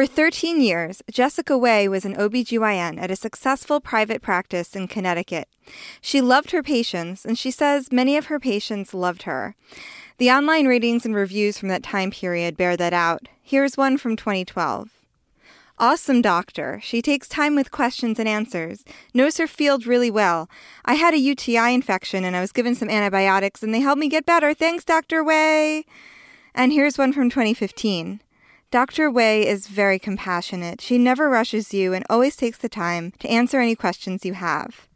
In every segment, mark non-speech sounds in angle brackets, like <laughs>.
For 13 years, Jessica Wei was an OBGYN at a successful private practice in Connecticut. She loved her patients, and she says many of her patients loved her. The online ratings and reviews from that time period bear that out. Here's one from 2012. Awesome doctor. She takes time with questions and answers. Knows her field really well. I had a UTI infection and I was given some antibiotics and they helped me get better. Thanks, Dr. Wei. And here's one from 2015. Dr. Wei is very compassionate. She never rushes you and always takes the time to answer any questions you have.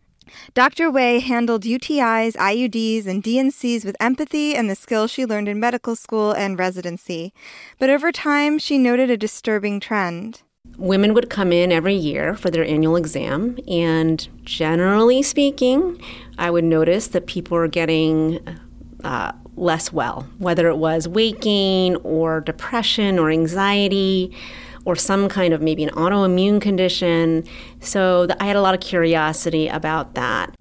Dr. Wei handled UTIs, IUDs, and D&Cs with empathy and the skills she learned in medical school and residency. But over time, she noted a disturbing trend. Women would come in every year for their annual exam, and generally speaking, I would notice that people were getting uh, less well, whether it was weight gain or depression or anxiety or some kind of maybe an autoimmune condition. So I had a lot of curiosity about that.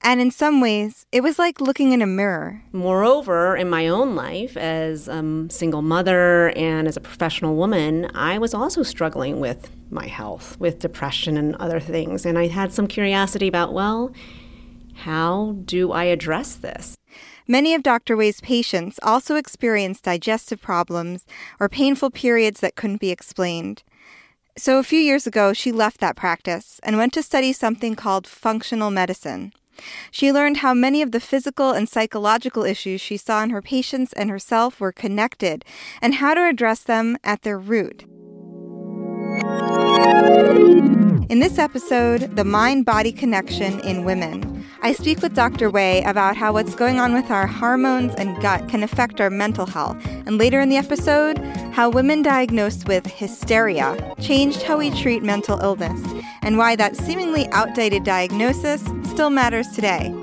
And in some ways, it was like looking in a mirror. Moreover, in my own life as a single mother and as a professional woman, I was also struggling with my health, with depression and other things. And I had some curiosity about, well, how do I address this? Many of Dr. Wei's patients also experienced digestive problems or painful periods that couldn't be explained. So a few years ago, she left that practice and went to study something called functional medicine. She learned how many of the physical and psychological issues she saw in her patients and herself were connected, and how to address them at their root. In this episode, the mind body connection in women, I speak with Dr. Wei about how what's going on with our hormones and gut can affect our mental health. And later in the episode, how women diagnosed with hysteria changed how we treat mental illness, and why that seemingly outdated diagnosis still matters today.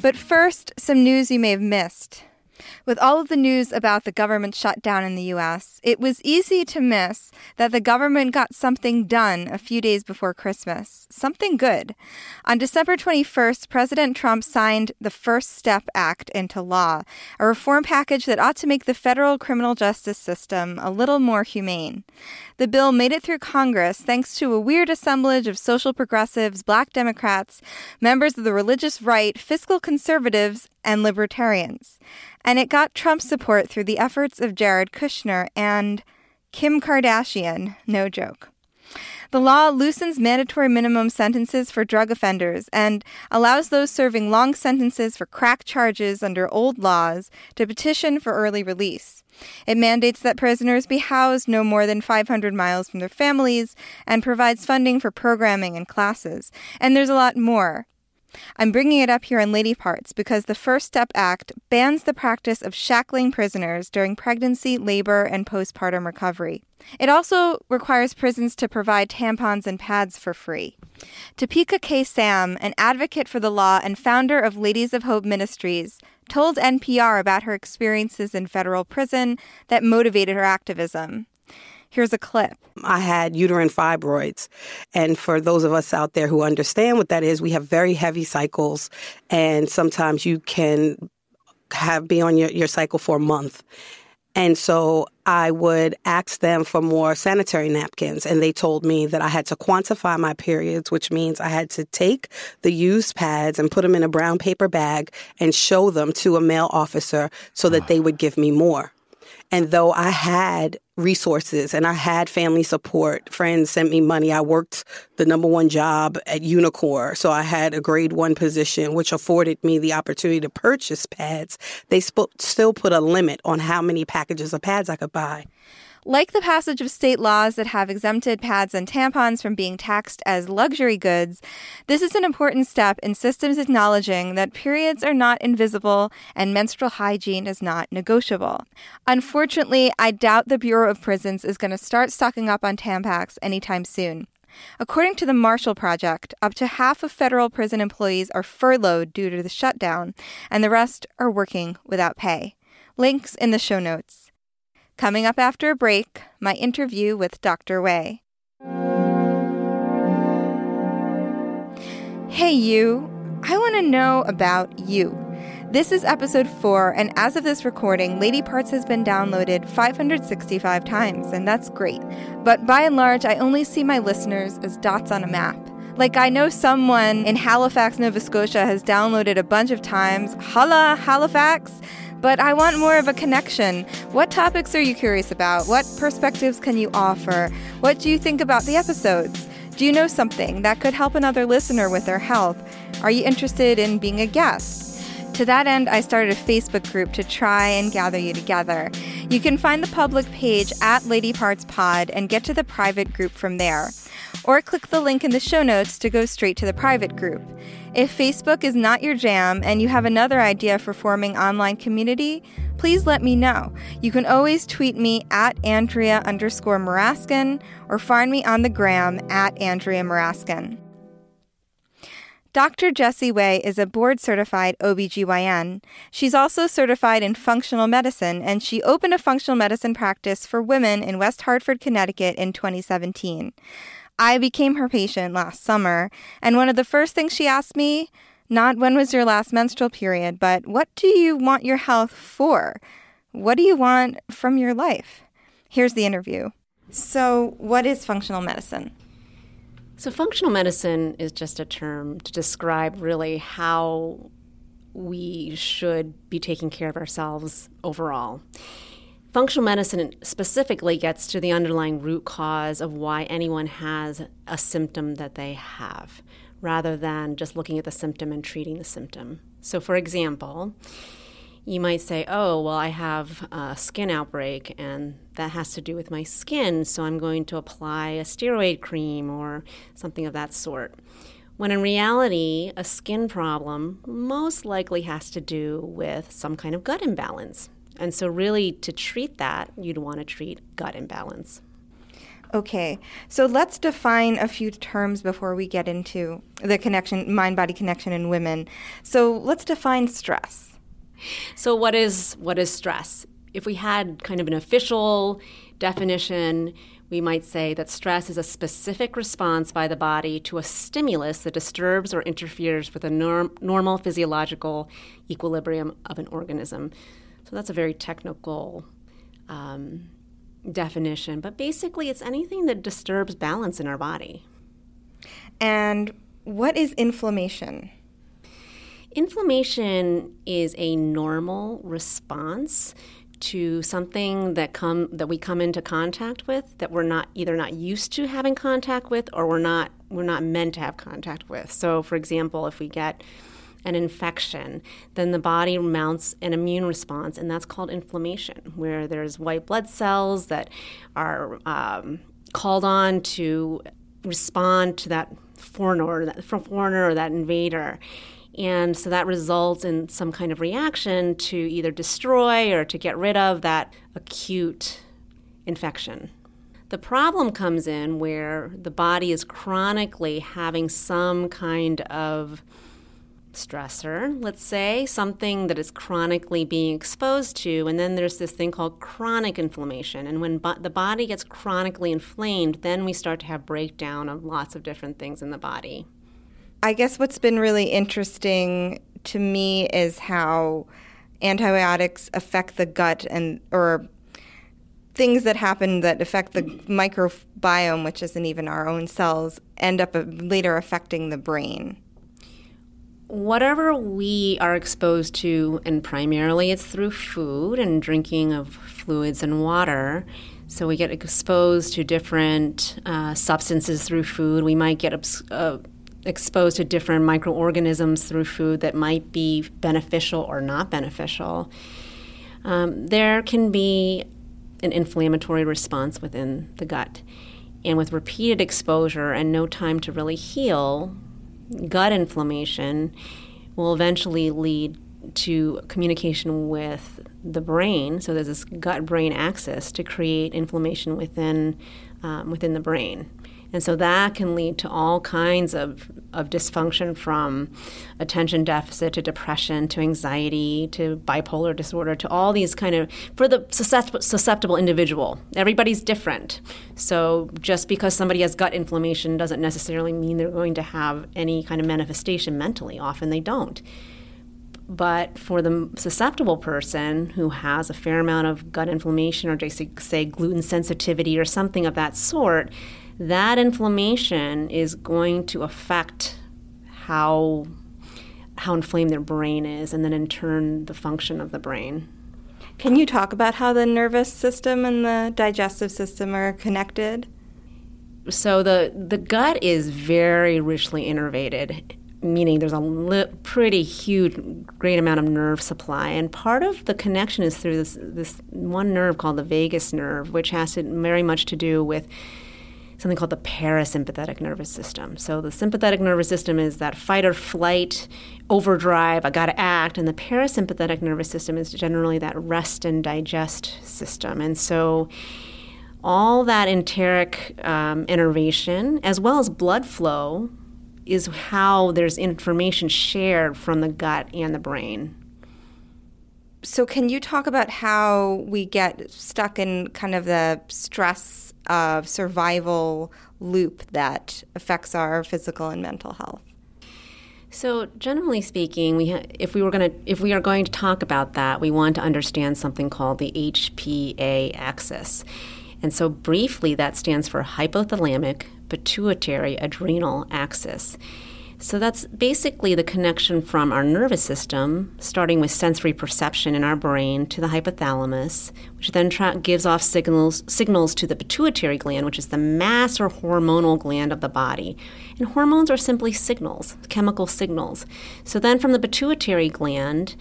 But first, some news you may have missed. With all of the news about the government shutdown in the U.S., it was easy to miss that the government got something done a few days before Christmas. Something good. On December 21st, President Trump signed the First Step Act into law, a reform package that ought to make the federal criminal justice system a little more humane. The bill made it through Congress thanks to a weird assemblage of social progressives, black Democrats, members of the religious right, fiscal conservatives, and libertarians. And it got Trump support through the efforts of Jared Kushner and Kim Kardashian, no joke. The law loosens mandatory minimum sentences for drug offenders and allows those serving long sentences for crack charges under old laws to petition for early release. It mandates that prisoners be housed no more than 500 miles from their families and provides funding for programming and classes. And there's a lot more. I'm bringing it up here in Lady Parts because the First Step Act bans the practice of shackling prisoners during pregnancy, labor, and postpartum recovery. It also requires prisons to provide tampons and pads for free. Topeka K. Sam, an advocate for the law and founder of Ladies of Hope Ministries, told NPR about her experiences in federal prison that motivated her activism. Here's a clip. I had uterine fibroids. And for those of us out there who understand what that is, we have very heavy cycles. And sometimes you can have be on your, your cycle for a month. And so I would ask them for more sanitary napkins. And they told me that I had to quantify my periods, which means I had to take the used pads and put them in a brown paper bag and show them to a male officer so that they would give me more. And though I had resources and I had family support, friends sent me money. I worked the number one job at Unicor. So I had a grade one position, which afforded me the opportunity to purchase pads. They sp- still put a limit on how many packages of pads I could buy. Like the passage of state laws that have exempted pads and tampons from being taxed as luxury goods, this is an important step in systems acknowledging that periods are not invisible and menstrual hygiene is not negotiable. Unfortunately, I doubt the Bureau of Prisons is going to start stocking up on Tampax anytime soon. According to the Marshall Project, up to half of federal prison employees are furloughed due to the shutdown, and the rest are working without pay. Links in the show notes. Coming up after a break, my interview with Dr. Wei. Hey, you. I want to know about you. This is episode 4, and as of this recording, Lady Parts has been downloaded 565 times, and that's great. But by and large, I only see my listeners as dots on a map. Like, I know someone in Halifax, Nova Scotia has downloaded a bunch of times. Holla, Halifax! But I want more of a connection. What topics are you curious about? What perspectives can you offer? What do you think about the episodes? Do you know something that could help another listener with their health? Are you interested in being a guest? To that end, I started a Facebook group to try and gather you together. You can find the public page at Lady Parts Pod and get to the private group from there. Or click the link in the show notes to go straight to the private group. If Facebook is not your jam and you have another idea for forming online community, please let me know. You can always tweet me at Andrea underscore Muraskin or find me on the gram at Andrea Muraskin. Dr. Jessie Wei is a board certified OBGYN. She's also certified in functional medicine, and she opened a functional medicine practice for women in West Hartford, Connecticut in 2017. I became her patient last summer, and one of the first things she asked me, not when was your last menstrual period, but what do you want your health for? What do you want from your life? Here's the interview. So, what is functional medicine? So, functional medicine is just a term to describe really how we should be taking care of ourselves overall. Functional medicine specifically gets to the underlying root cause of why anyone has a symptom that they have, rather than just looking at the symptom and treating the symptom. So, for example, you might say, oh, well, I have a skin outbreak and that has to do with my skin, so I'm going to apply a steroid cream or something of that sort. When in reality, a skin problem most likely has to do with some kind of gut imbalance. And so, really, to treat that, you'd want to treat gut imbalance. Okay, so let's define a few terms before we get into the connection, mind body connection in women. So, let's define stress. So what is what is stress? If we had kind of an official definition, we might say that stress is a specific response by the body to a stimulus that disturbs or interferes with the norm, normal physiological equilibrium of an organism. So that's a very technical um, definition, but basically it's anything that disturbs balance in our body. And what is inflammation? Inflammation is a normal response to something that come that we come into contact with that we're not either not used to having contact with or we're not we're not meant to have contact with. So for example, if we get an infection, then the body mounts an immune response, and that's called inflammation, where there's white blood cells that are um, called on to respond to that foreigner, that foreigner or that invader. And so that results in some kind of reaction to either destroy or to get rid of that acute infection. The problem comes in where the body is chronically having some kind of stressor, let's say, something that is chronically being exposed to, and then there's this thing called chronic inflammation. And when bo- the body gets chronically inflamed, then we start to have breakdown of lots of different things in the body. I guess what's been really interesting to me is how antibiotics affect the gut and or things that happen that affect the microbiome, which isn't even our own cells, end up uh, later affecting the brain. Whatever we are exposed to, and primarily it's through food and drinking of fluids and water. So we get exposed to different uh, substances through food. We might get uh, exposed to different microorganisms through food that might be beneficial or not beneficial, um, there can be an inflammatory response within the gut. And with repeated exposure and no time to really heal, gut inflammation will eventually lead to communication with the brain. So there's this gut-brain axis to create inflammation within um, within the brain. And so that can lead to all kinds of, of dysfunction from attention deficit to depression to anxiety to bipolar disorder to all these kind of, for the susceptible individual. Everybody's different. So just because somebody has gut inflammation doesn't necessarily mean they're going to have any kind of manifestation mentally. Often they don't. But for the susceptible person who has a fair amount of gut inflammation or say gluten sensitivity or something of that sort, that inflammation is going to affect how how inflamed their brain is and then in turn the function of the brain. Can you talk about how the nervous system and the digestive system are connected? So the the gut is very richly innervated, meaning there's a li- pretty huge, great amount of nerve supply, and part of the connection is through this this one nerve called the vagus nerve, which has to, very much to do with something called the parasympathetic nervous system. So the sympathetic nervous system is that fight or flight, overdrive, I got to act, and the parasympathetic nervous system is generally that rest and digest system. And so all that enteric um, innervation, as well as blood flow, is how there's information shared from the gut and the brain. So, can you talk about how we get stuck in kind of the stress of survival loop that affects our physical and mental health? So, generally speaking, we ha- if we were going to if we are going to talk about that, we want to understand something called the HPA axis. And so, briefly, that stands for hypothalamic pituitary adrenal axis. So that's basically the connection from our nervous system, starting with sensory perception in our brain, to the hypothalamus, which then tra- gives off signals signals to the pituitary gland, which is the mass or hormonal gland of the body. And hormones are simply signals, chemical signals. So then from the pituitary gland,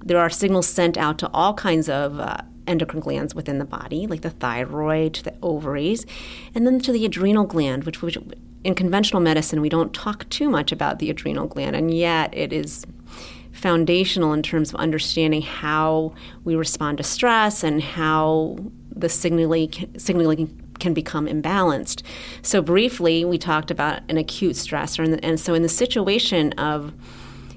there are signals sent out to all kinds of uh, endocrine glands within the body, like the thyroid, the ovaries, and then to the adrenal gland, which, which in conventional medicine, we don't talk too much about the adrenal gland, and yet it is foundational in terms of understanding how we respond to stress and how the signaling, signaling can become imbalanced. So, briefly, we talked about an acute stressor, and, and so in the situation of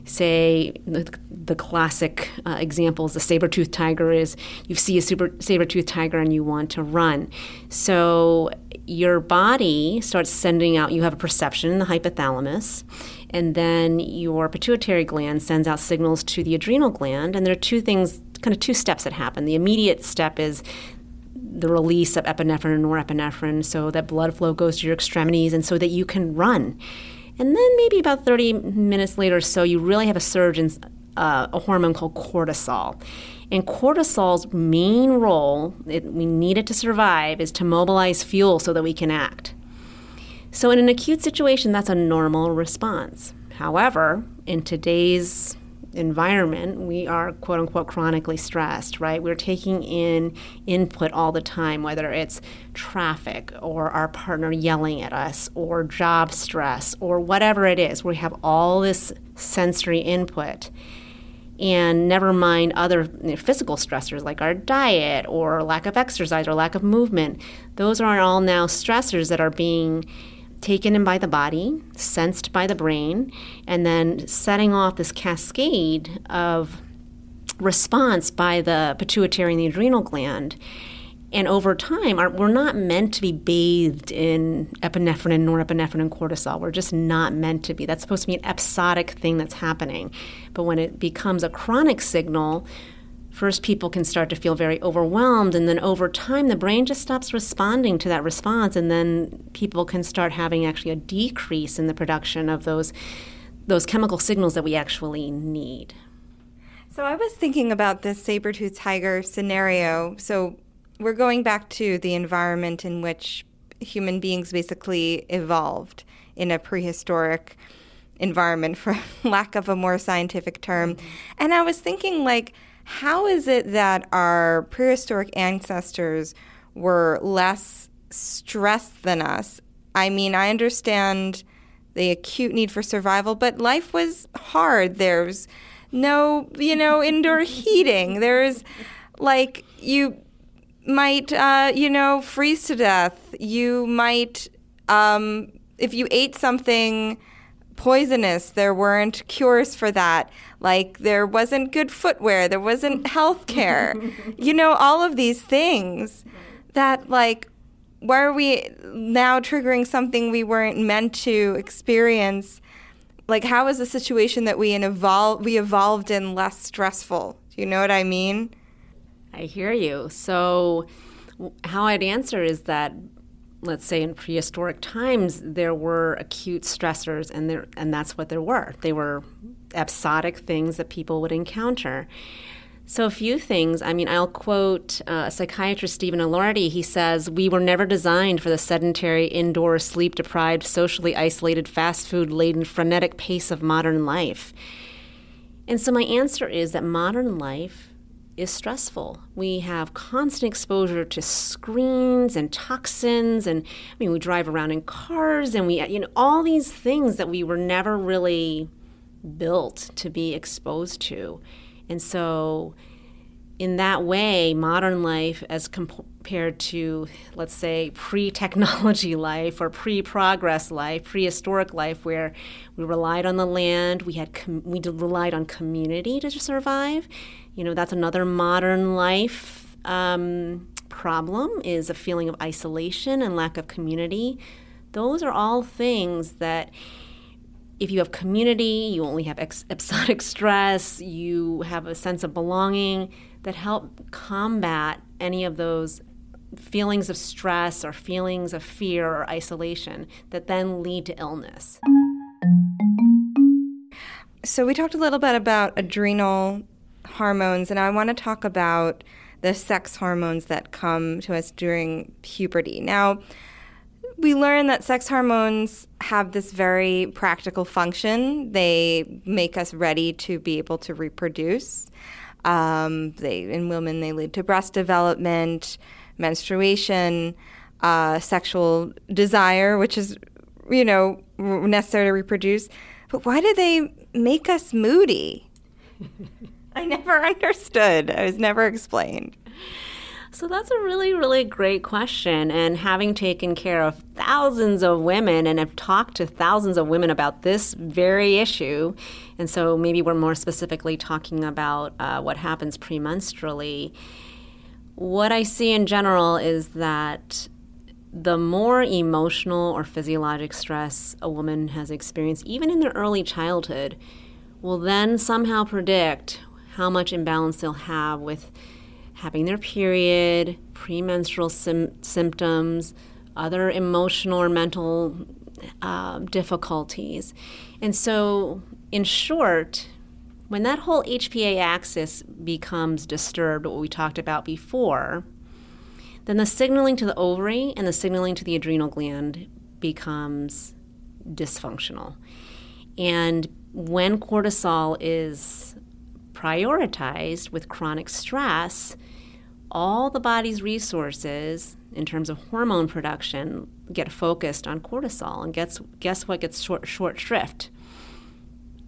say the, the classic uh, examples the saber-toothed tiger is you see a super, saber-toothed tiger and you want to run so your body starts sending out, you have a perception in the hypothalamus, and then your pituitary gland sends out signals to the adrenal gland. And there are two things, kind of two steps that happen. The immediate step is the release of epinephrine and norepinephrine so that blood flow goes to your extremities and so that you can run. And then maybe about 30 minutes later or so, you really have a surge in uh, a hormone called cortisol. And cortisol's main role, it, we need it to survive, is to mobilize fuel so that we can act. So, in an acute situation, that's a normal response. However, in today's environment, we are quote unquote chronically stressed, right? We're taking in input all the time, whether it's traffic or our partner yelling at us or job stress or whatever it is. We have all this sensory input and never mind other physical stressors like our diet or lack of exercise or lack of movement. Those are all now stressors that are being taken in by the body, sensed by the brain, and then setting off this cascade of response by the pituitary and the adrenal gland. And over time, our, we're not meant to be bathed in epinephrine, and norepinephrine, and cortisol. We're just not meant to be. That's supposed to be an episodic thing that's happening. But when it becomes a chronic signal, first people can start to feel very overwhelmed. And then over time, the brain just stops responding to that response. And then people can start having actually a decrease in the production of those, those chemical signals that we actually need. So I was thinking about this saber-tooth tiger scenario. So we're going back to the environment in which human beings basically evolved in a prehistoric environment, <laughs> for lack of a more scientific term. Mm-hmm. And I was thinking, like, how is it that our prehistoric ancestors were less stressed than us? I mean, I understand the acute need for survival, but life was hard. There's no, you know, <laughs> indoor heating. There's like you might, uh, you know, freeze to death. You might, um, if you ate something poisonous, there weren't cures for that. Like there wasn't good footwear, there wasn't health care. <laughs> you know, all of these things that, like, why are we now triggering something we weren't meant to experience? like how is the situation that we in evolve we evolved in less stressful? Do you know what I mean? I hear you. So how I'd answer is that let's say in prehistoric times there were acute stressors and there and that's what there were. They were episodic things that people would encounter. So, a few things. I mean, I'll quote uh, psychiatrist Stephen Ilardi. He says, We were never designed for the sedentary, indoor, sleep deprived, socially isolated, fast food laden, frenetic pace of modern life. And so, my answer is that modern life is stressful. We have constant exposure to screens and toxins, and I mean, we drive around in cars, and we, uh, you know, all these things that we were never really built to be exposed to. And so, in that way, modern life, as compared to, let's say, pre technology <laughs> life or pre progress life, prehistoric life, where we relied on the land, we, had com- we relied on community to survive. You know, that's another modern life um, problem is a feeling of isolation and lack of community. Those are all things that if you have community, you only have ex- <laughs> episodic stress, you have a sense of belonging that help combat any of those feelings of stress or feelings of fear or isolation that then lead to illness. So, we talked a little bit about adrenal hormones, and I want to talk about the sex hormones that come to us during puberty. Now, we learn that sex hormones have this very practical function. They make us ready to be able to reproduce. Um, they in women they lead to breast development, menstruation, uh, sexual desire, which is you know necessary to reproduce. But why do they make us moody? <laughs> I never <laughs> understood. I was never explained. So that's a really, really great question. And having taken care of thousands of women and have talked to thousands of women about this very issue, and so maybe we're more specifically talking about uh, what happens premenstrually. What I see in general is that the more emotional or physiologic stress a woman has experienced, even in their early childhood, will then somehow predict how much imbalance they'll have with having their period, premenstrual sim- symptoms, other emotional or mental uh, difficulties. And so, in short, when that whole HPA axis becomes disturbed, what we talked about before, then the signaling to the ovary and the signaling to the adrenal gland becomes dysfunctional. And when cortisol is prioritized with chronic stress, all the body's resources in terms of hormone production get focused on cortisol. And gets guess what gets short short shrift?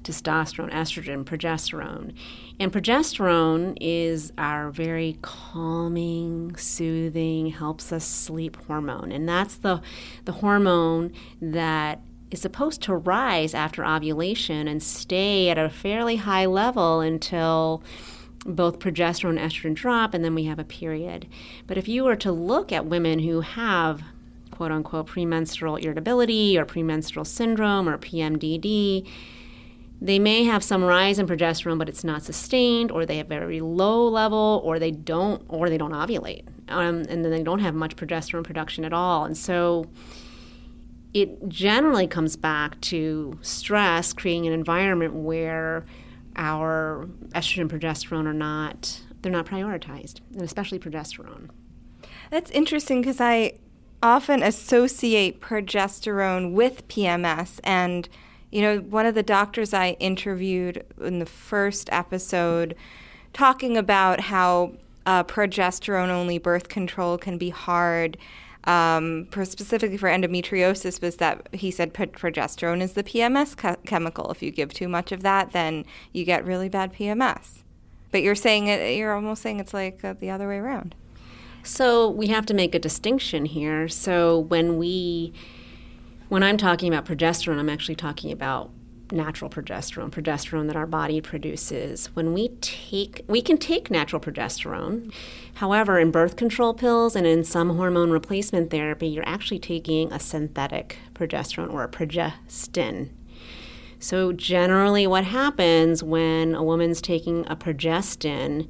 Testosterone estrogen progesterone. And progesterone is our very calming soothing helps us sleep hormone. And that's the the hormone that is supposed to rise after ovulation and stay at a fairly high level until both progesterone and estrogen drop, and then we have a period. But if you were to look at women who have quote unquote premenstrual irritability or premenstrual syndrome or PMDD, they may have some rise in progesterone, but it's not sustained, or they have very low level, or they don't, or they don't ovulate, um, and then they don't have much progesterone production at all. And so, it generally comes back to stress, creating an environment where our estrogen and progesterone are not they're not prioritized, and especially progesterone. That's interesting because I often associate progesterone with PMS and you know one of the doctors I interviewed in the first episode talking about how uh, progesterone only birth control can be hard um, for specifically for endometriosis was that he said progesterone is the PMS chemical. If you give too much of that, then you get really bad PMS. But you're saying it, you're almost saying it's like uh, the other way around. So we have to make a distinction here. So when we when I'm talking about progesterone, I'm actually talking about natural progesterone, progesterone that our body produces. When we take, we can take natural progesterone. However, in birth control pills and in some hormone replacement therapy, you're actually taking a synthetic progesterone or a progestin. So, generally, what happens when a woman's taking a progestin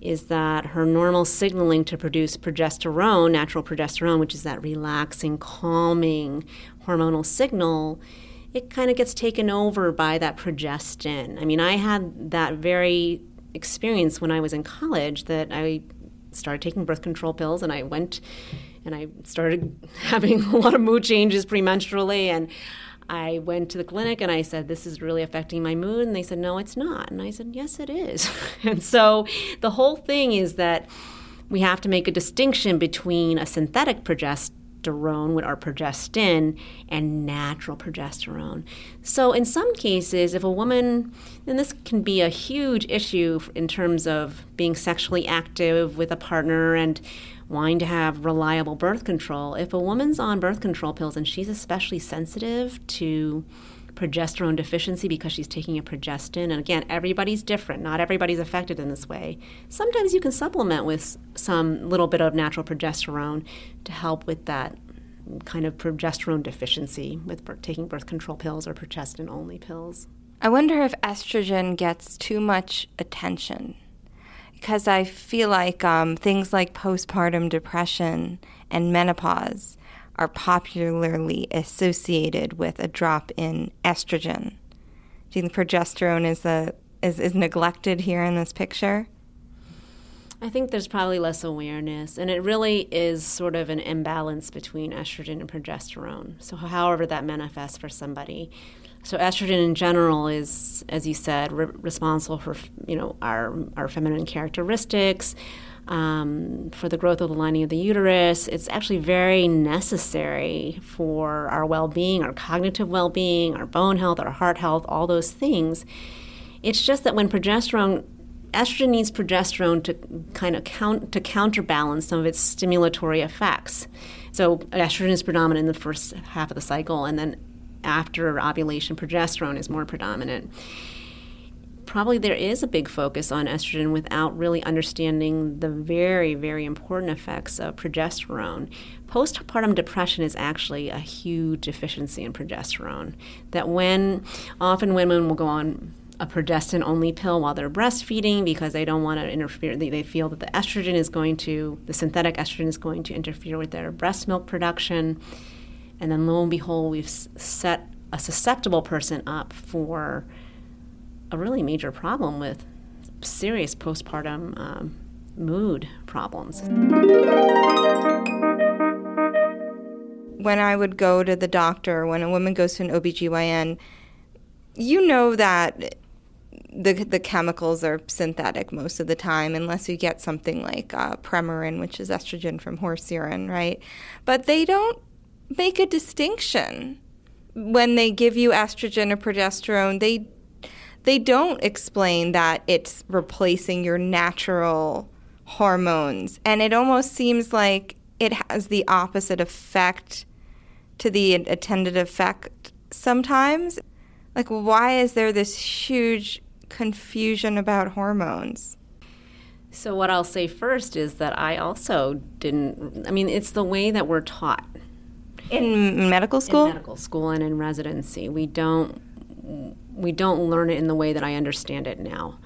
is that her normal signaling to produce progesterone, natural progesterone, which is that relaxing, calming hormonal signal, it kind of gets taken over by that progestin. I mean, I had that very experience when I was in college that I started taking birth control pills and I went and I started <laughs> having a lot of mood changes premenstrually and I went to the clinic and I said, This is really affecting my mood. And they said, No, it's not. And I said, Yes, it is. <laughs> and so the whole thing is that we have to make a distinction between a synthetic progesterone with our progestin and natural progesterone. So in some cases, if a woman, and this can be a huge issue in terms of being sexually active with a partner and wanting to have reliable birth control, if a woman's on birth control pills and she's especially sensitive to progesterone deficiency because she's taking a progestin, and again, everybody's different, not everybody's affected in this way. Sometimes you can supplement with some little bit of natural progesterone to help with that kind of progesterone deficiency with taking birth control pills or progestin only pills. I wonder if estrogen gets too much attention because I feel like um, things like postpartum depression and menopause are popularly associated with a drop in estrogen. Do you think progesterone is, a, is, is neglected here in this picture? I think there's probably less awareness, and it really is sort of an imbalance between estrogen and progesterone. So, however, that manifests for somebody. So estrogen in general is, as you said, re- responsible for you know our our feminine characteristics, um, for the growth of the lining of the uterus. It's actually very necessary for our well-being, our cognitive well-being, our bone health, our heart health, all those things. It's just that when progesterone estrogen needs progesterone to kind of count to counterbalance some of its stimulatory effects. So estrogen is predominant in the first half of the cycle, and then after ovulation, progesterone is more predominant. Probably there is a big focus on estrogen without really understanding the very, very important effects of progesterone. Postpartum depression is actually a huge deficiency in progesterone. That when often women will go on a progestin only pill while they're breastfeeding because they don't want to interfere. They, they, feel that the estrogen is going to, the synthetic estrogen is going to interfere with their breast milk production. And then lo and behold, we've set a susceptible person up for a really major problem with serious postpartum um, mood problems. When I would go to the doctor, when a woman goes to an OBGYN, you know that the the chemicals are synthetic most of the time, unless you get something like uh, Premarin, which is estrogen from horse urine, right? But they don't make a distinction when they give you estrogen or progesterone. They they don't explain that it's replacing your natural hormones, and it almost seems like it has the opposite effect to the attended effect sometimes. Like, why is there this huge confusion about hormones? So, what I'll say first is that I also didn't, I mean, it's the way that we're taught in medical school in medical school and in residency we don't we don't learn it in the way that i understand it now.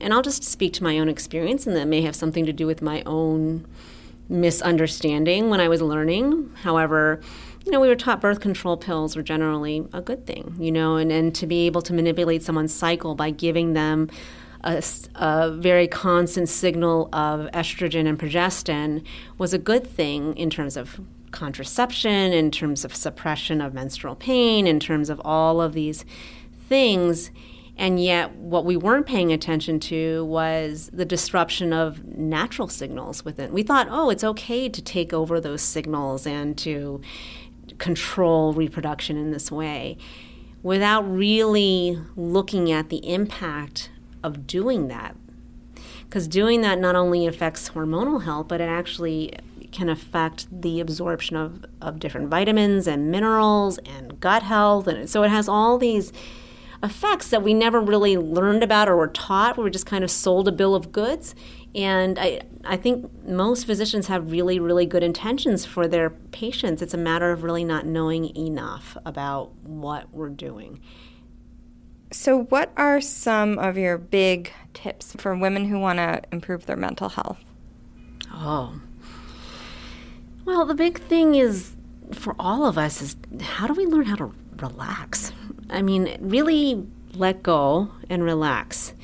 And i'll just speak to my own experience and that may have something to do with my own misunderstanding when i was learning. However you know we were taught birth control pills were generally a good thing you know and, and to be able to manipulate someone's cycle by giving them a, a, very constant signal of estrogen and progestin was a good thing in terms of contraception, in terms of suppression of menstrual pain, in terms of all of these things. And yet, what we weren't paying attention to was the disruption of natural signals within. We thought, oh, it's okay to take over those signals and to control reproduction in this way without really looking at the impact of doing that. Because doing that not only affects hormonal health, but it actually can affect the absorption of, of different vitamins and minerals and gut health. And so it has all these effects that we never really learned about or were taught. We were just kind of sold a bill of goods. And I, I think most physicians have really, really good intentions for their patients. It's a matter of really not knowing enough about what we're doing. So, what are some of your big tips for women who want to improve their mental health? Oh. Well, the big thing is for all of us is how do we learn how to relax? I mean, really let go and relax.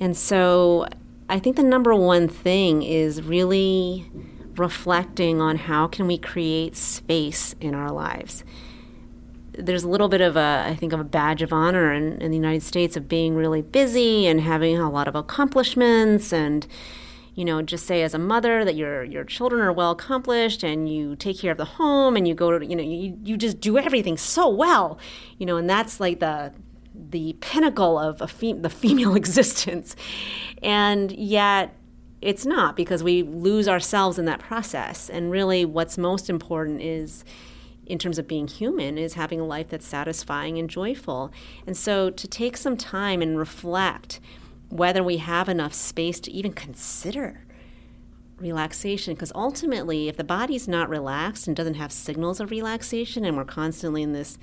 And so I think the number one thing is really reflecting on how can we create space in our lives. There's a little bit of a, I think, of a badge of honor in, in the United States of being really busy and having a lot of accomplishments and you know, just say as a mother that your your children are well accomplished and you take care of the home and you go to, you know, you, you just do everything so well, you know, and that's like the the pinnacle of a the <laughs> female existence. And yet it's not because we lose ourselves in that process. And really what's most important is in terms of being human is having a life that's satisfying and joyful. And so to take some time and reflect whether we have enough space to even consider relaxation because ultimately if the body's not relaxed and doesn't have signals of relaxation and we're constantly in this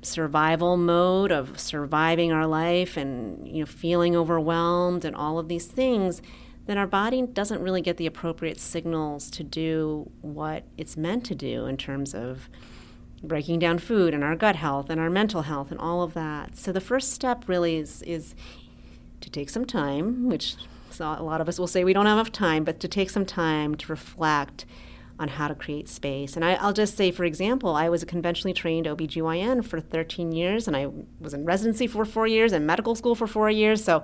survival mode of surviving our life and you know feeling overwhelmed and all of these things then our body doesn't really get the appropriate signals to do what it's meant to do in terms of breaking down food and our gut health and our mental health and all of that. So the first step really is is to take some time, which a lot of us will say we don't have enough time, but to take some time to reflect on how to create space. And I, will just say, for example, I was a conventionally trained OBGYN for 13 years, and I was in residency for four years and medical school for four years. So,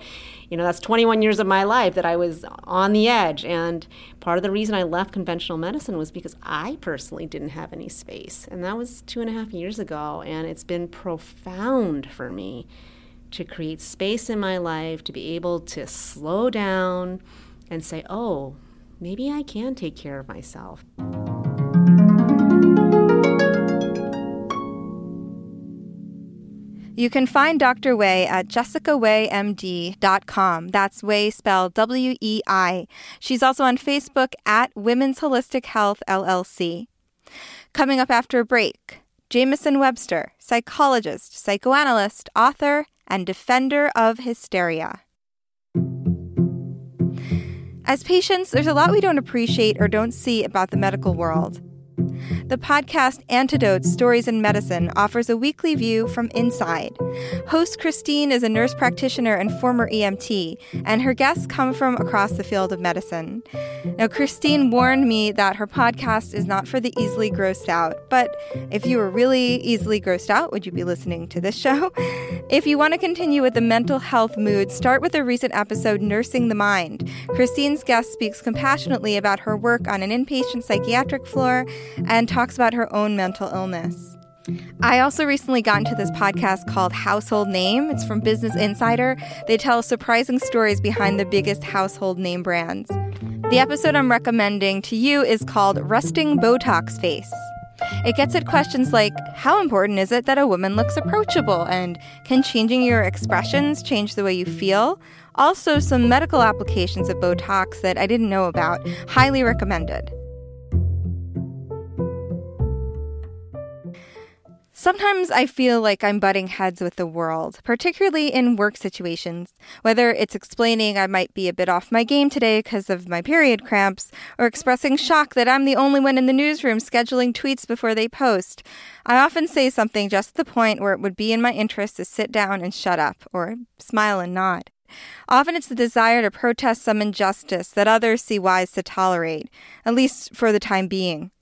you know, that's 21 years of my life that I was on the edge. And part of the reason I left conventional medicine was because I personally didn't have any space. And that was two and a half years ago. And it's been profound for me to create space in my life, to be able to slow down and say, oh, maybe I can take care of myself. You can find Dr. Wei at jessicaweimd.com. That's Wei spelled W E I. She's also on Facebook at Women's Holistic Health LLC. Coming up after a break, Jamieson Webster, psychologist, psychoanalyst, author, and defender of hysteria. As patients, there's a lot we don't appreciate or don't see about the medical world. The podcast Antidotes Stories in Medicine offers a weekly view from inside. Host Christine is a nurse practitioner and former EMT, and her guests come from across the field of medicine. Now, Christine warned me that her podcast is not for the easily grossed out, but if you were really easily grossed out, would you be listening to this show? <laughs> If you want to continue with the mental health mood, start with a recent episode, Nursing the Mind. Christine's guest speaks compassionately about her work on an inpatient psychiatric floor and talks about her own mental illness. I also recently got into this podcast called Household Name. It's from Business Insider. They tell surprising stories behind the biggest household name brands. The episode I'm recommending to you is called Resting Botox Face. It gets at questions like how important is it that a woman looks approachable and can changing your expressions change the way you feel? Also, some medical applications of Botox that I didn't know about. Highly recommended. Sometimes I feel like I'm butting heads with the world, particularly in work situations. Whether it's explaining I might be a bit off my game today because of my period cramps, or expressing shock that I'm the only one in the newsroom scheduling tweets before they post. I often say something just the point where it would be in my interest to sit down and shut up, or smile and nod. Often it's the desire to protest some injustice that others see wise to tolerate, at least for the time being.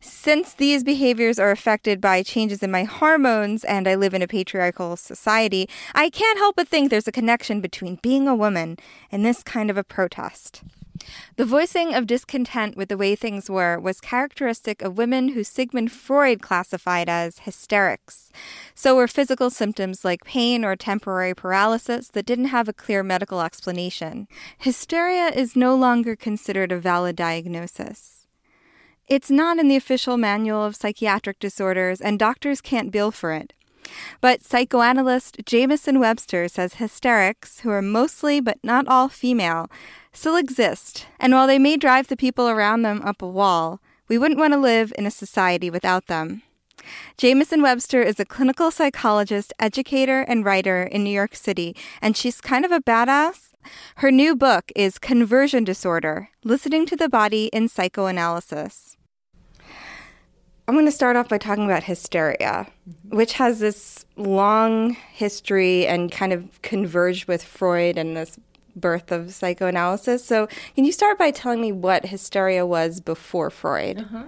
Since these behaviors are affected by changes in my hormones and I live in a patriarchal society, I can't help but think there's a connection between being a woman and this kind of a protest. The voicing of discontent with the way things were was characteristic of women who Sigmund Freud classified as hysterics. So were physical symptoms like pain or temporary paralysis that didn't have a clear medical explanation. Hysteria is no longer considered a valid diagnosis. It's not in the official manual of psychiatric disorders, and doctors can't bill for it. But psychoanalyst Jamieson Webster says hysterics, who are mostly but not all female, still exist, and while they may drive the people around them up a wall, we wouldn't want to live in a society without them. Jamieson Webster is a clinical psychologist, educator, and writer in New York City, and she's kind of a badass. Her new book is Conversion Disorder Listening to the Body in Psychoanalysis. I'm going to start off by talking about hysteria, mm-hmm. which has this long history and kind of converged with Freud and this birth of psychoanalysis. So, can you start by telling me what hysteria was before Freud? Uh-huh.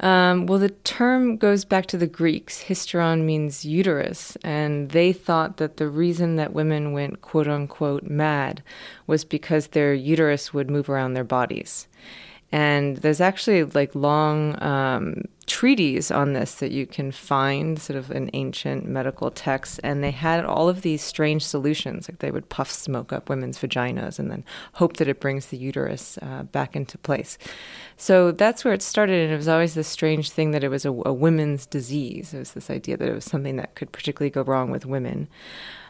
Um, well, the term goes back to the Greeks. Hysteron means uterus, and they thought that the reason that women went quote unquote mad was because their uterus would move around their bodies. And there's actually like long um, treaties on this that you can find, sort of an ancient medical text And they had all of these strange solutions, like they would puff smoke up women's vaginas and then hope that it brings the uterus uh, back into place. So that's where it started. And it was always this strange thing that it was a, a women's disease. It was this idea that it was something that could particularly go wrong with women.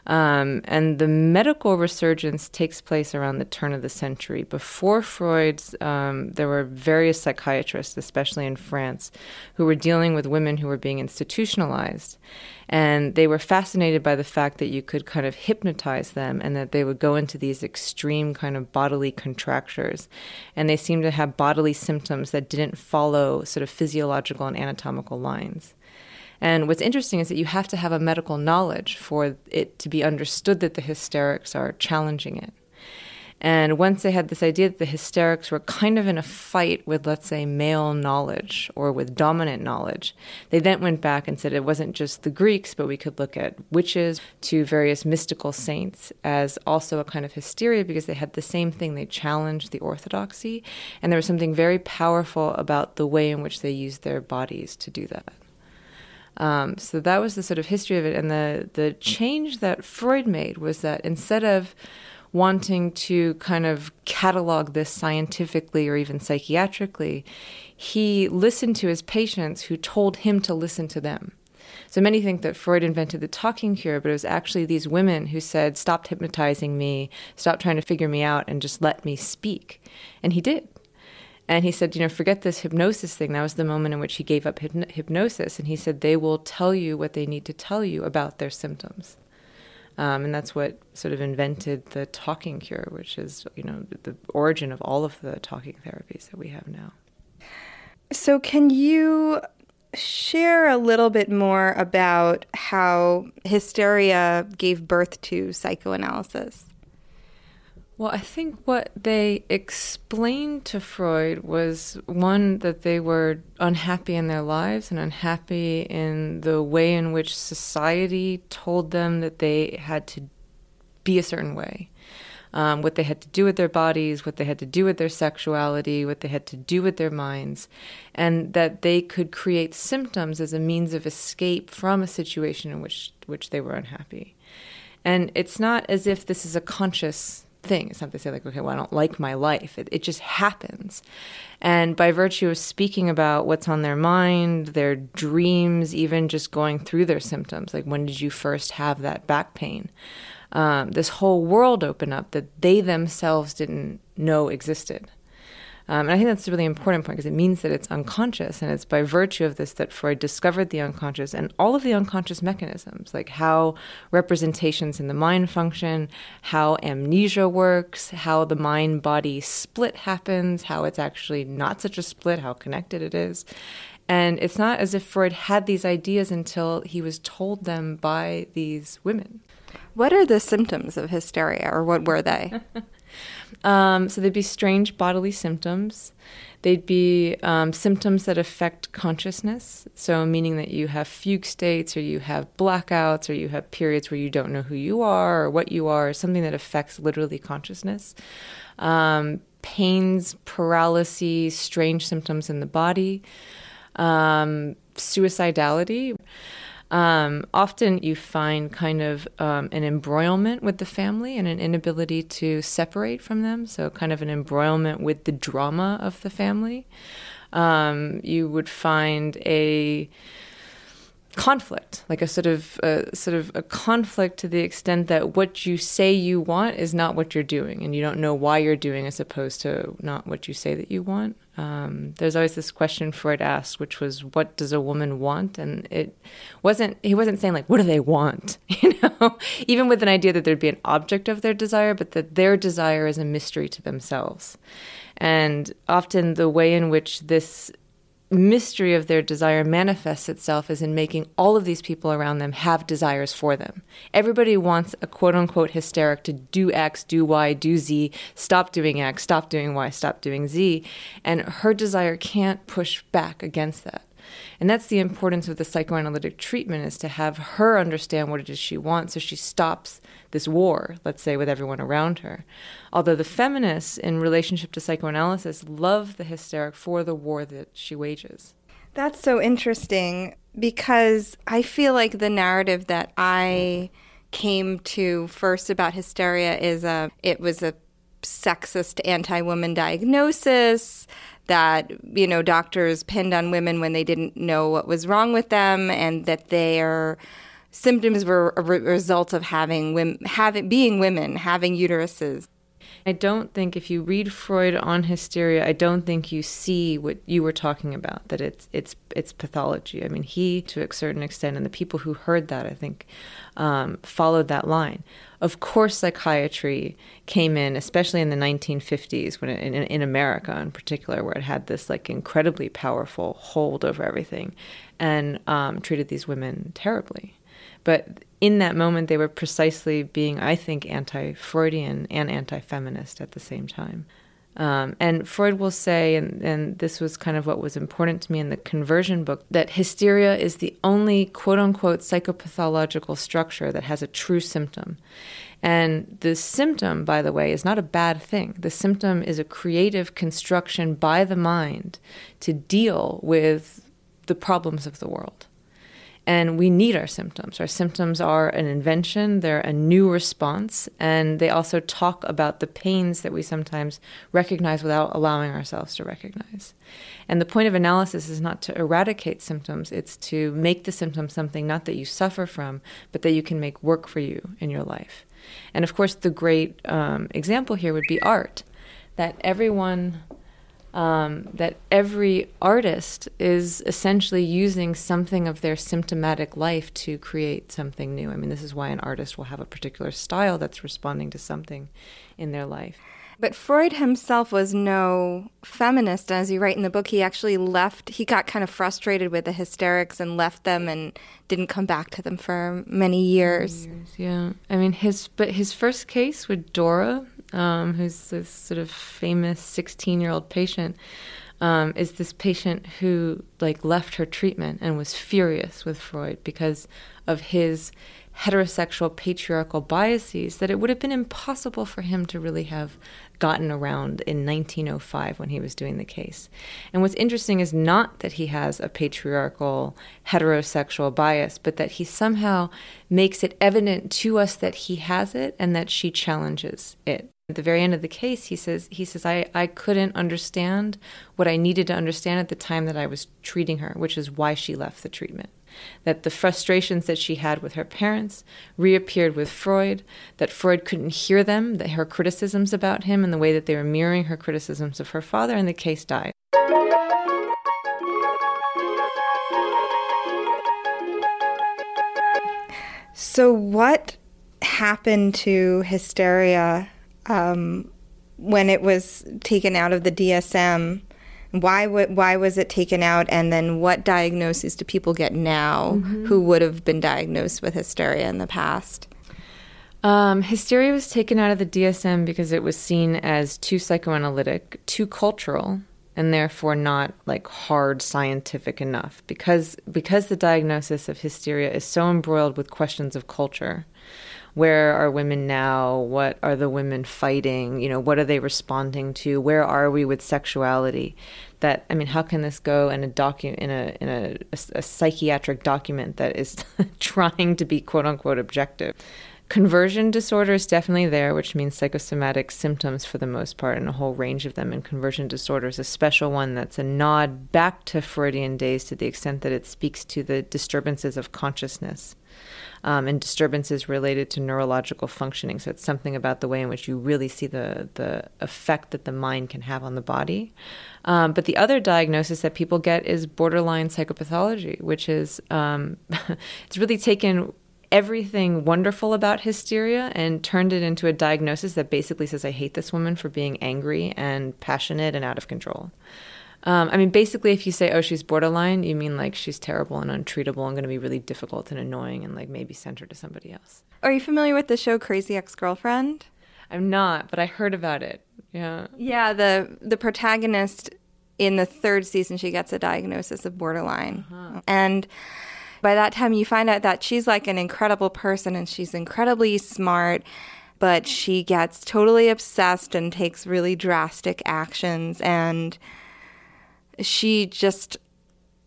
Um, and the medical resurgence takes place around the turn of the century. Before Freud's, um, there were various psychiatrists, especially in France, who were dealing with women who were being institutionalized. And they were fascinated by the fact that you could kind of hypnotize them and that they would go into these extreme kind of bodily contractures. And they seemed to have bodily symptoms that didn't follow sort of physiological and anatomical lines. And what's interesting is that you have to have a medical knowledge for it to be understood that the hysterics are challenging it. And once they had this idea that the hysterics were kind of in a fight with, let's say, male knowledge or with dominant knowledge, they then went back and said it wasn't just the Greeks, but we could look at witches to various mystical saints as also a kind of hysteria because they had the same thing. They challenged the orthodoxy. And there was something very powerful about the way in which they used their bodies to do that. Um, so that was the sort of history of it. And the, the change that Freud made was that instead of wanting to kind of catalog this scientifically or even psychiatrically, he listened to his patients who told him to listen to them. So many think that Freud invented the talking cure, but it was actually these women who said, Stop hypnotizing me, stop trying to figure me out, and just let me speak. And he did. And he said, you know, forget this hypnosis thing. That was the moment in which he gave up hypnosis. And he said, they will tell you what they need to tell you about their symptoms. Um, and that's what sort of invented the talking cure, which is, you know, the origin of all of the talking therapies that we have now. So, can you share a little bit more about how hysteria gave birth to psychoanalysis? Well, I think what they explained to Freud was one, that they were unhappy in their lives and unhappy in the way in which society told them that they had to be a certain way. Um, what they had to do with their bodies, what they had to do with their sexuality, what they had to do with their minds, and that they could create symptoms as a means of escape from a situation in which which they were unhappy. And it's not as if this is a conscious thing. It's not to say like, okay, well, I don't like my life. It, it just happens. And by virtue of speaking about what's on their mind, their dreams, even just going through their symptoms, like when did you first have that back pain? Um, this whole world opened up that they themselves didn't know existed. Um, and I think that's a really important point because it means that it's unconscious. And it's by virtue of this that Freud discovered the unconscious and all of the unconscious mechanisms, like how representations in the mind function, how amnesia works, how the mind body split happens, how it's actually not such a split, how connected it is. And it's not as if Freud had these ideas until he was told them by these women. What are the symptoms of hysteria, or what were they? <laughs> Um, so they'd be strange bodily symptoms. They'd be um, symptoms that affect consciousness. So, meaning that you have fugue states, or you have blackouts, or you have periods where you don't know who you are or what you are, something that affects literally consciousness. Um, pains, paralysis, strange symptoms in the body, um, suicidality. Um, often you find kind of um, an embroilment with the family and an inability to separate from them. So, kind of an embroilment with the drama of the family. Um, you would find a conflict, like a sort of a, sort of a conflict to the extent that what you say you want is not what you're doing, and you don't know why you're doing as opposed to not what you say that you want. Um, there's always this question Freud asked, which was, "What does a woman want?" And it wasn't he wasn't saying like, "What do they want?" <laughs> You know, even with an idea that there'd be an object of their desire, but that their desire is a mystery to themselves. And often the way in which this mystery of their desire manifests itself is in making all of these people around them have desires for them. Everybody wants a quote unquote hysteric to do X, do Y, do Z, stop doing X, stop doing Y, stop doing Z. And her desire can't push back against that. And that's the importance of the psychoanalytic treatment is to have her understand what it is she wants so she stops this war, let's say, with everyone around her. Although the feminists, in relationship to psychoanalysis, love the hysteric for the war that she wages. That's so interesting because I feel like the narrative that I came to first about hysteria is a it was a sexist anti-woman diagnosis that you know doctors pinned on women when they didn't know what was wrong with them and that their symptoms were a re- result of having women having being women having uteruses I don't think if you read Freud on hysteria, I don't think you see what you were talking about that it's it's it's pathology. I mean, he to a certain extent, and the people who heard that, I think, um, followed that line. Of course, psychiatry came in, especially in the 1950s, when it, in, in America in particular, where it had this like incredibly powerful hold over everything, and um, treated these women terribly. But in that moment, they were precisely being, I think, anti Freudian and anti feminist at the same time. Um, and Freud will say, and, and this was kind of what was important to me in the conversion book, that hysteria is the only quote unquote psychopathological structure that has a true symptom. And the symptom, by the way, is not a bad thing. The symptom is a creative construction by the mind to deal with the problems of the world. And we need our symptoms. Our symptoms are an invention, they're a new response, and they also talk about the pains that we sometimes recognize without allowing ourselves to recognize. And the point of analysis is not to eradicate symptoms, it's to make the symptoms something not that you suffer from, but that you can make work for you in your life. And of course, the great um, example here would be art, that everyone um, that every artist is essentially using something of their symptomatic life to create something new. I mean, this is why an artist will have a particular style that's responding to something in their life. But Freud himself was no feminist. As you write in the book, he actually left, he got kind of frustrated with the hysterics and left them and didn't come back to them for many years. years yeah. I mean, his, but his first case with Dora, um, who's this sort of famous 16 year old patient, um, is this patient who like left her treatment and was furious with Freud because of his heterosexual patriarchal biases that it would have been impossible for him to really have gotten around in 1905 when he was doing the case. And what's interesting is not that he has a patriarchal heterosexual bias, but that he somehow makes it evident to us that he has it and that she challenges it. At the very end of the case, he says, he says, I, I couldn't understand what I needed to understand at the time that I was treating her, which is why she left the treatment. That the frustrations that she had with her parents reappeared with Freud, that Freud couldn't hear them, that her criticisms about him and the way that they were mirroring her criticisms of her father, and the case died. So, what happened to hysteria um, when it was taken out of the DSM. Why w- why was it taken out? And then what diagnoses do people get now mm-hmm. who would have been diagnosed with hysteria in the past? Um, hysteria was taken out of the DSM because it was seen as too psychoanalytic, too cultural, and therefore not like hard scientific enough. Because because the diagnosis of hysteria is so embroiled with questions of culture where are women now? What are the women fighting? You know, what are they responding to? Where are we with sexuality? That I mean, how can this go in a docu in a in a, a, a psychiatric document that is <laughs> trying to be quote unquote objective? Conversion disorder is definitely there, which means psychosomatic symptoms for the most part, and a whole range of them. And conversion disorder is a special one that's a nod back to Freudian days to the extent that it speaks to the disturbances of consciousness um, and disturbances related to neurological functioning. So it's something about the way in which you really see the the effect that the mind can have on the body. Um, but the other diagnosis that people get is borderline psychopathology, which is um, <laughs> it's really taken everything wonderful about hysteria and turned it into a diagnosis that basically says, I hate this woman for being angry and passionate and out of control. Um, I mean, basically, if you say, oh, she's borderline, you mean like she's terrible and untreatable and going to be really difficult and annoying and like maybe send her to somebody else. Are you familiar with the show Crazy Ex Girlfriend? I'm not, but I heard about it. Yeah. Yeah, the the protagonist in the third season, she gets a diagnosis of borderline. Uh-huh. And by that time, you find out that she's like an incredible person and she's incredibly smart, but she gets totally obsessed and takes really drastic actions. And she just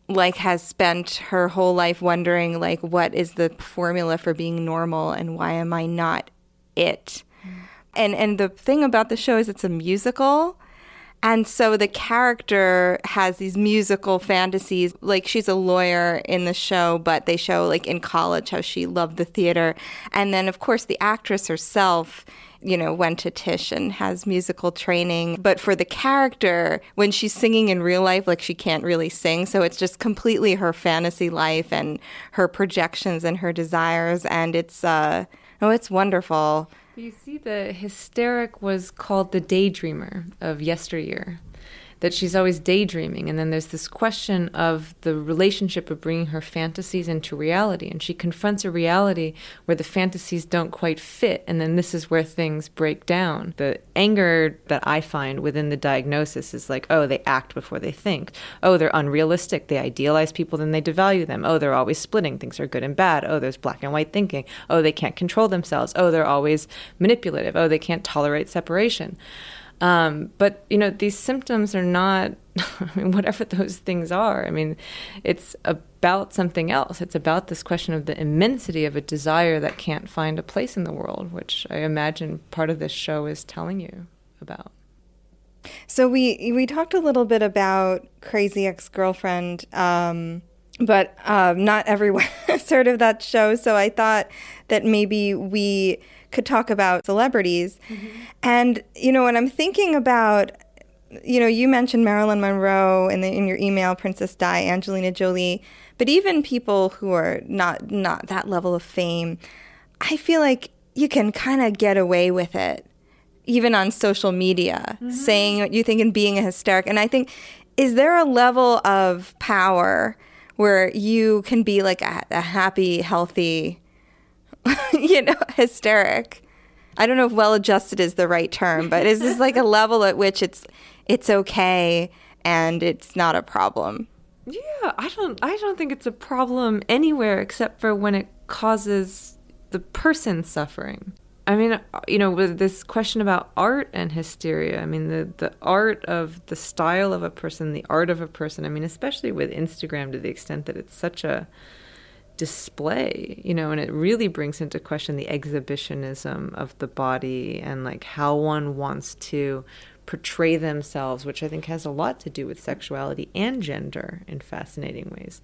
like has spent her whole life wondering like what is the formula for being normal and why am I not it? Mm. And and the thing about the show is it's a musical. And so the character has these musical fantasies. Like she's a lawyer in the show, but they show like in college how she loved the theater. And then of course the actress herself you know, went to Tisch and has musical training. But for the character, when she's singing in real life, like she can't really sing. So it's just completely her fantasy life and her projections and her desires. And it's, uh, oh, it's wonderful. You see, the hysteric was called the daydreamer of yesteryear that she's always daydreaming. And then there's this question of the relationship of bringing her fantasies into reality. And she confronts a reality where the fantasies don't quite fit. And then this is where things break down. The anger that I find within the diagnosis is like, oh, they act before they think. Oh, they're unrealistic. They idealize people, then they devalue them. Oh, they're always splitting. Things are good and bad. Oh, there's black and white thinking. Oh, they can't control themselves. Oh, they're always manipulative. Oh, they can't tolerate separation. Um, but you know, these symptoms are not. <laughs> I mean, whatever those things are. I mean, it's about something else. It's about this question of the immensity of a desire that can't find a place in the world, which I imagine part of this show is telling you about. So we we talked a little bit about Crazy Ex Girlfriend. Um, but um, not everyone <laughs> has heard of that show. So I thought that maybe we could talk about celebrities. Mm-hmm. And, you know, when I'm thinking about, you know, you mentioned Marilyn Monroe in, the, in your email, Princess Di, Angelina Jolie, but even people who are not not that level of fame, I feel like you can kind of get away with it, even on social media, mm-hmm. saying what you think and being a hysteric. And I think, is there a level of power where you can be like a, a happy, healthy <laughs> you know, hysteric. I don't know if well adjusted is the right term, but is this like a <laughs> level at which it's it's okay and it's not a problem? Yeah, I don't I don't think it's a problem anywhere except for when it causes the person suffering. I mean, uh, you know, with this question about art and hysteria, I mean, the, the art of the style of a person, the art of a person, I mean, especially with Instagram to the extent that it's such a display, you know, and it really brings into question the exhibitionism of the body and like how one wants to portray themselves, which I think has a lot to do with sexuality and gender in fascinating ways.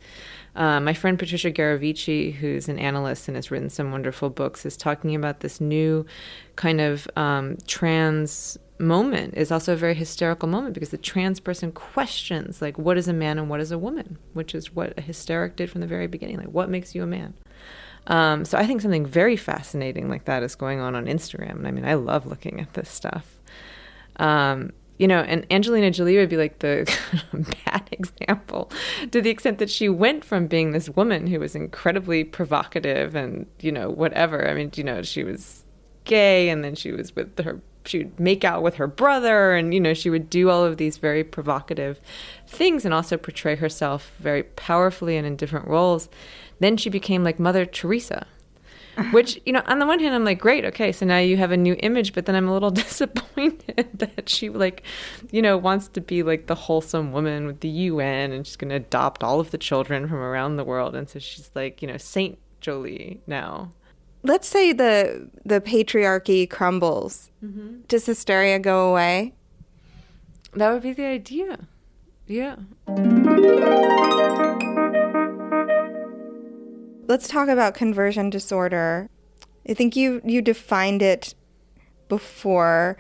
Uh, my friend Patricia Gherovici, who's an analyst and has written some wonderful books, is talking about this new kind of um, trans moment. Is also a very hysterical moment because the trans person questions like what is a man and what is a woman which is what a hysteric did from the very beginning. Like what makes you a man? Um, so i think something very fascinating like that is going on on instagram. And i mean i love looking at this stuff um, you know and angelina jolie would be like the <laughs> bad example. To the extent that she went from being this woman who was incredibly provocative and you know whatever i mean you know she was gay and then she was with her she would make out with her brother and you know she would do all of these very provocative things and also portray herself very powerfully and in different roles. Then she became like mother teresa <laughs> which you know on the one hand i'm like great okay so now you have a new image but then i'm a little <laughs> disappointed <laughs> that she like you know wants to be like the wholesome woman with the un and she's going to adopt all of the children from around the world and so she's like you know saint jolie now let's say the the patriarchy crumbles. Mm-hmm. Does hysteria go away? That would be the idea. Yeah. Let's talk about conversion disorder. I think you you defined it before.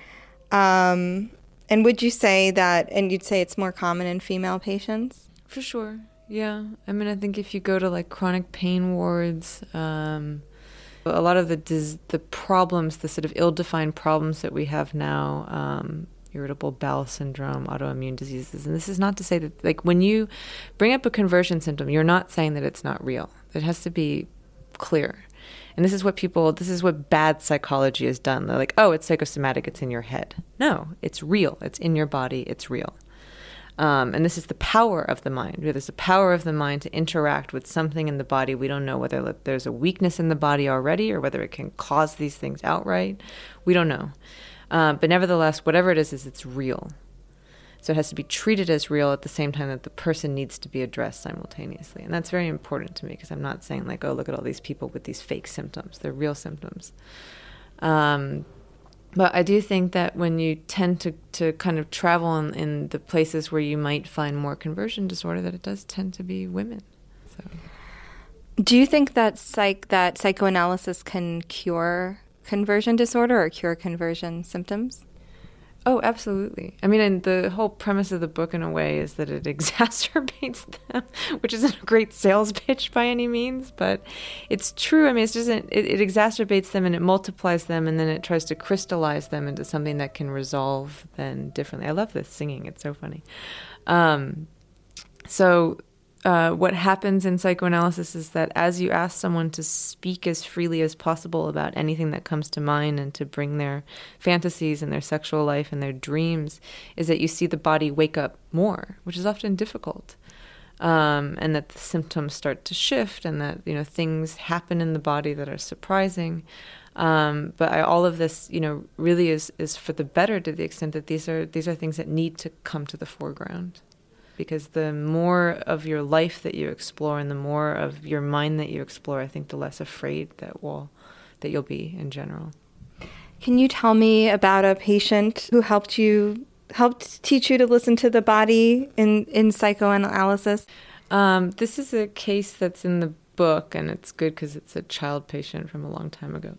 Um, and would you say that, and you'd say it's more common in female patients? For sure. Yeah. I mean, I think if you go to like chronic pain wards, um, a lot of the dis- the problems, the sort of ill-defined problems that we have now, um, irritable bowel syndrome, autoimmune diseases, and this is not to say that like when you bring up a conversion symptom, you're not saying that it's not real. It has to be clear. And this is what people, this is what bad psychology has done. They're like, oh, it's psychosomatic, it's in your head. No, it's real, it's in your body, it's real. Um, and this is the power of the mind. There's the power of the mind to interact with something in the body. We don't know whether there's a weakness in the body already or whether it can cause these things outright. We don't know. Uh, but nevertheless, whatever it is, is it's real. So it has to be treated as real at the same time that the person needs to be addressed simultaneously. And that's very important to me because I'm not saying, like, oh, look at all these people with these fake symptoms. They're real symptoms. Um, but I do think that when you tend to, to kind of travel in, in the places where you might find more conversion disorder, that it does tend to be women. So. Do you think that psych that psychoanalysis can cure conversion disorder or cure conversion symptoms? Oh, absolutely. I mean, and the whole premise of the book, in a way, is that it <laughs> exacerbates them, which isn't a great sales pitch by any means, but it's true. I mean, it's just it, it exacerbates them and it multiplies them, and then it tries to crystallize them into something that can resolve then differently. I love this singing; it's so funny. Um, so uh, what happens in psychoanalysis is that as you ask someone to speak as freely as possible about anything that comes to mind and to bring their fantasies and their sexual life and their dreams, is that you see the body wake up more, which is often difficult. Um, and that the symptoms start to shift and that you know things happen in the body that are surprising. Um, but I, all of this, you know, really is is for the better to the extent that these are these are things that need to come to the foreground because the more of your life that you explore and the more of your mind that you explore, I think the less afraid that will that you'll be in general. Can you tell me about a patient who helped you helped teach you to listen to the body in in psychoanalysis? Um, this is a case that's in the book, and it's good because it's a child patient from a long time ago.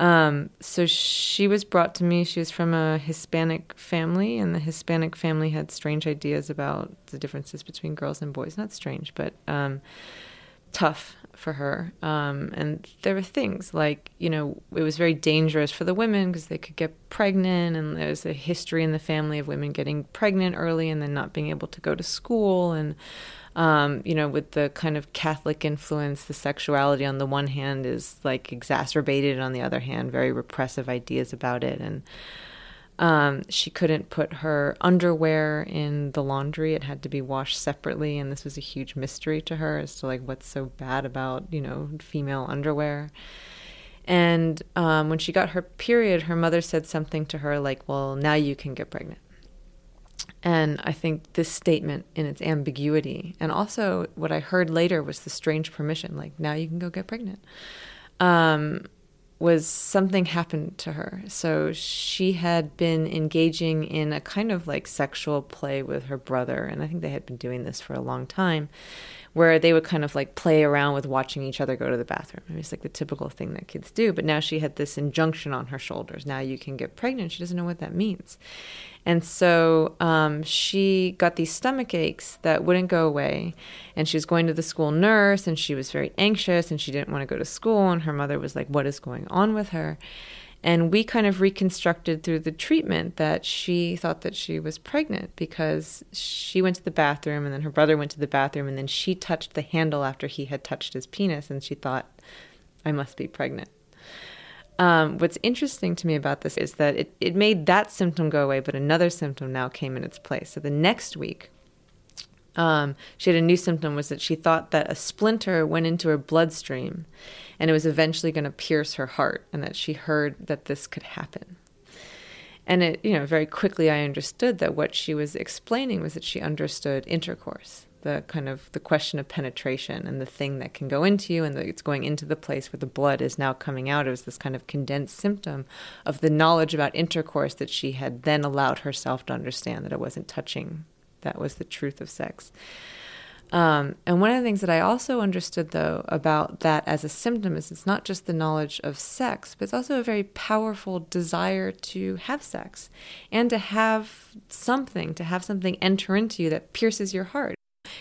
Um, so she was brought to me. She was from a Hispanic family, and the Hispanic family had strange ideas about the differences between girls and boys. Not strange, but um, tough for her. Um, and there were things like, you know, it was very dangerous for the women because they could get pregnant, and there's a history in the family of women getting pregnant early and then not being able to go to school. And um, you know, with the kind of Catholic influence, the sexuality on the one hand is like exacerbated, on the other hand, very repressive ideas about it. And um, she couldn't put her underwear in the laundry; it had to be washed separately, and this was a huge mystery to her as to like what's so bad about you know female underwear. And um, when she got her period, her mother said something to her like, "Well, now you can get pregnant." And I think this statement in its ambiguity, and also what I heard later was the strange permission, like now you can go get pregnant, um, was something happened to her. So she had been engaging in a kind of like sexual play with her brother, and I think they had been doing this for a long time where they would kind of like play around with watching each other go to the bathroom. I mean, it's like the typical thing that kids do. But now she had this injunction on her shoulders. Now you can get pregnant. She doesn't know what that means. And so um, she got these stomach aches that wouldn't go away. And she was going to the school nurse and she was very anxious and she didn't want to go to school. And her mother was like, What is going on with her? And we kind of reconstructed through the treatment that she thought that she was pregnant because she went to the bathroom and then her brother went to the bathroom and then she touched the handle after he had touched his penis and she thought, I must be pregnant. Um, what's interesting to me about this is that it, it made that symptom go away, but another symptom now came in its place. So the next week, um, she had a new symptom was that she thought that a splinter went into her bloodstream and it was eventually going to pierce her heart and that she heard that this could happen and it you know very quickly i understood that what she was explaining was that she understood intercourse the kind of the question of penetration and the thing that can go into you and the, it's going into the place where the blood is now coming out. It was this kind of condensed symptom of the knowledge about intercourse that she had then allowed herself to understand that it wasn't touching. That was the truth of sex. Um, and one of the things that I also understood, though, about that as a symptom is it's not just the knowledge of sex, but it's also a very powerful desire to have sex and to have something, to have something enter into you that pierces your heart.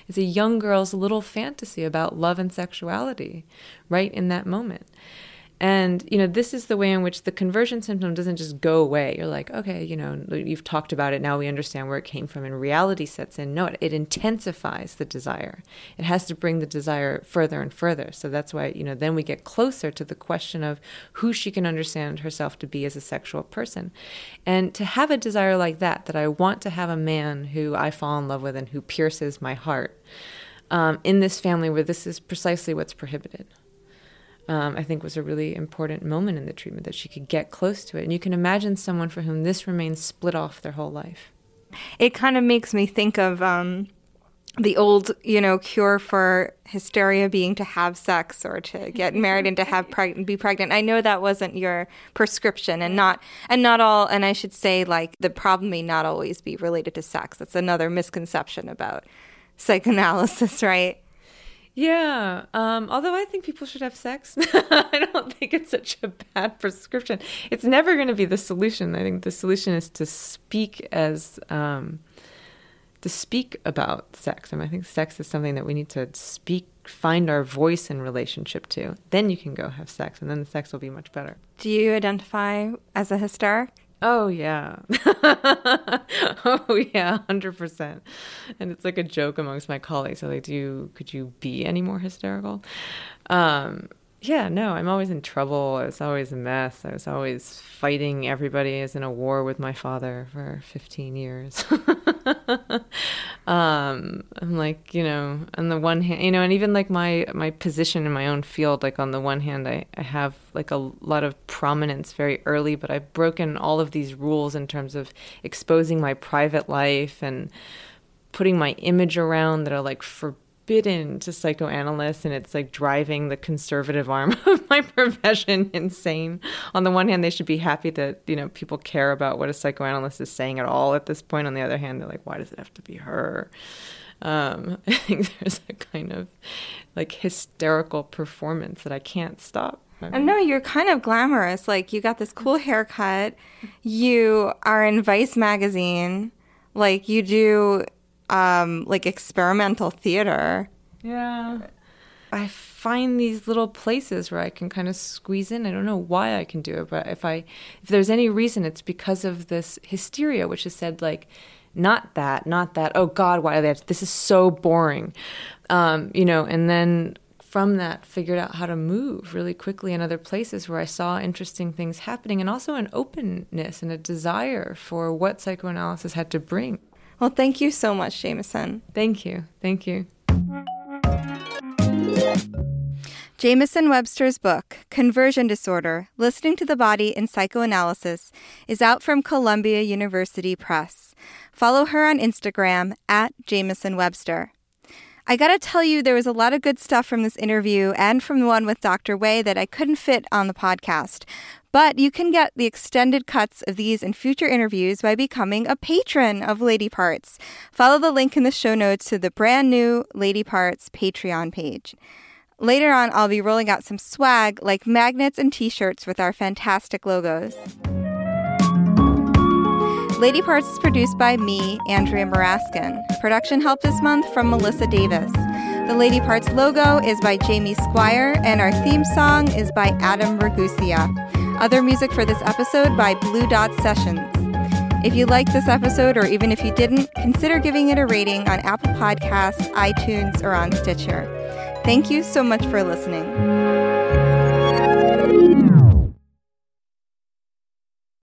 It's a young girl's little fantasy about love and sexuality right in that moment. And, you know, this is the way in which the conversion symptom doesn't just go away. You're like, okay, you know, you've talked about it. Now we understand where it came from and reality sets in. No, it, it intensifies the desire. It has to bring the desire further and further. So that's why, you know, then we get closer to the question of who she can understand herself to be as a sexual person. And to have a desire like that, that I want to have a man who I fall in love with and who pierces my heart um, in this family where this is precisely what's prohibited um, I think was a really important moment in the treatment that she could get close to it. And you can imagine someone for whom this remains split off their whole life. It kind of makes me think of um, the old, you know, cure for hysteria being to have sex or to get married and to have <laughs> preg- be pregnant. I know that wasn't your prescription, and not and not all. And I should say, like the problem may not always be related to sex. That's another misconception about psychoanalysis, <laughs> right? Yeah. Um, although I think people should have sex. <laughs> I don't think it's such a bad prescription. It's never going to be the solution. I think the solution is to speak as um, to speak about sex. I mean, I think sex is something that we need to speak, find our voice in relationship to. Then you can go have sex, and then the sex will be much better. Do you identify as a hysteric? Oh yeah. <laughs> oh yeah, hundred percent. And it's like a joke amongst my colleagues. They're like, "Do you could you be any more hysterical?" Um, yeah, no, I'm always in trouble. I was always a mess. I was always fighting everybody. I was in a war with my father for 15 years. <laughs> um, I'm like, you know, on the one hand, you know, and even like my my position in my own field, like on the one hand, I, I have like a lot of prominence very early, but I've broken all of these rules in terms of exposing my private life and putting my image around that are like for forbidden to psychoanalysts and it's like driving the conservative arm <laughs> of my profession insane. On the one hand, they should be happy that, you know, people care about what a psychoanalyst is saying at all at this point. On the other hand, they're like, why does it have to be her? Um, <laughs> I think there's a kind of like hysterical performance that I can't stop. And no, you're kind of glamorous. Like you got this cool haircut. You are in Vice magazine. Like you do um, like experimental theater. Yeah. I find these little places where I can kind of squeeze in. I don't know why I can do it, but if I if there's any reason, it's because of this hysteria, which is said like, not that, not that. Oh God, why are they? This is so boring, um, you know. And then from that, figured out how to move really quickly in other places where I saw interesting things happening, and also an openness and a desire for what psychoanalysis had to bring. Well, thank you so much, Jamieson. Thank you. Thank you. Jamieson Webster's book, Conversion Disorder Listening to the Body in Psychoanalysis, is out from Columbia University Press. Follow her on Instagram at Jamieson Webster. I gotta tell you, there was a lot of good stuff from this interview and from the one with Dr. Wei that I couldn't fit on the podcast. But you can get the extended cuts of these and future interviews by becoming a patron of Lady Parts. Follow the link in the show notes to the brand new Lady Parts Patreon page. Later on, I'll be rolling out some swag like magnets and t shirts with our fantastic logos. Lady Parts is produced by me, Andrea Muraskin. Production help this month from Melissa Davis. The Lady Parts logo is by Jamie Squire, and our theme song is by Adam Ragusea. Other music for this episode by Blue Dot Sessions. If you liked this episode, or even if you didn't, consider giving it a rating on Apple Podcasts, iTunes, or on Stitcher. Thank you so much for listening.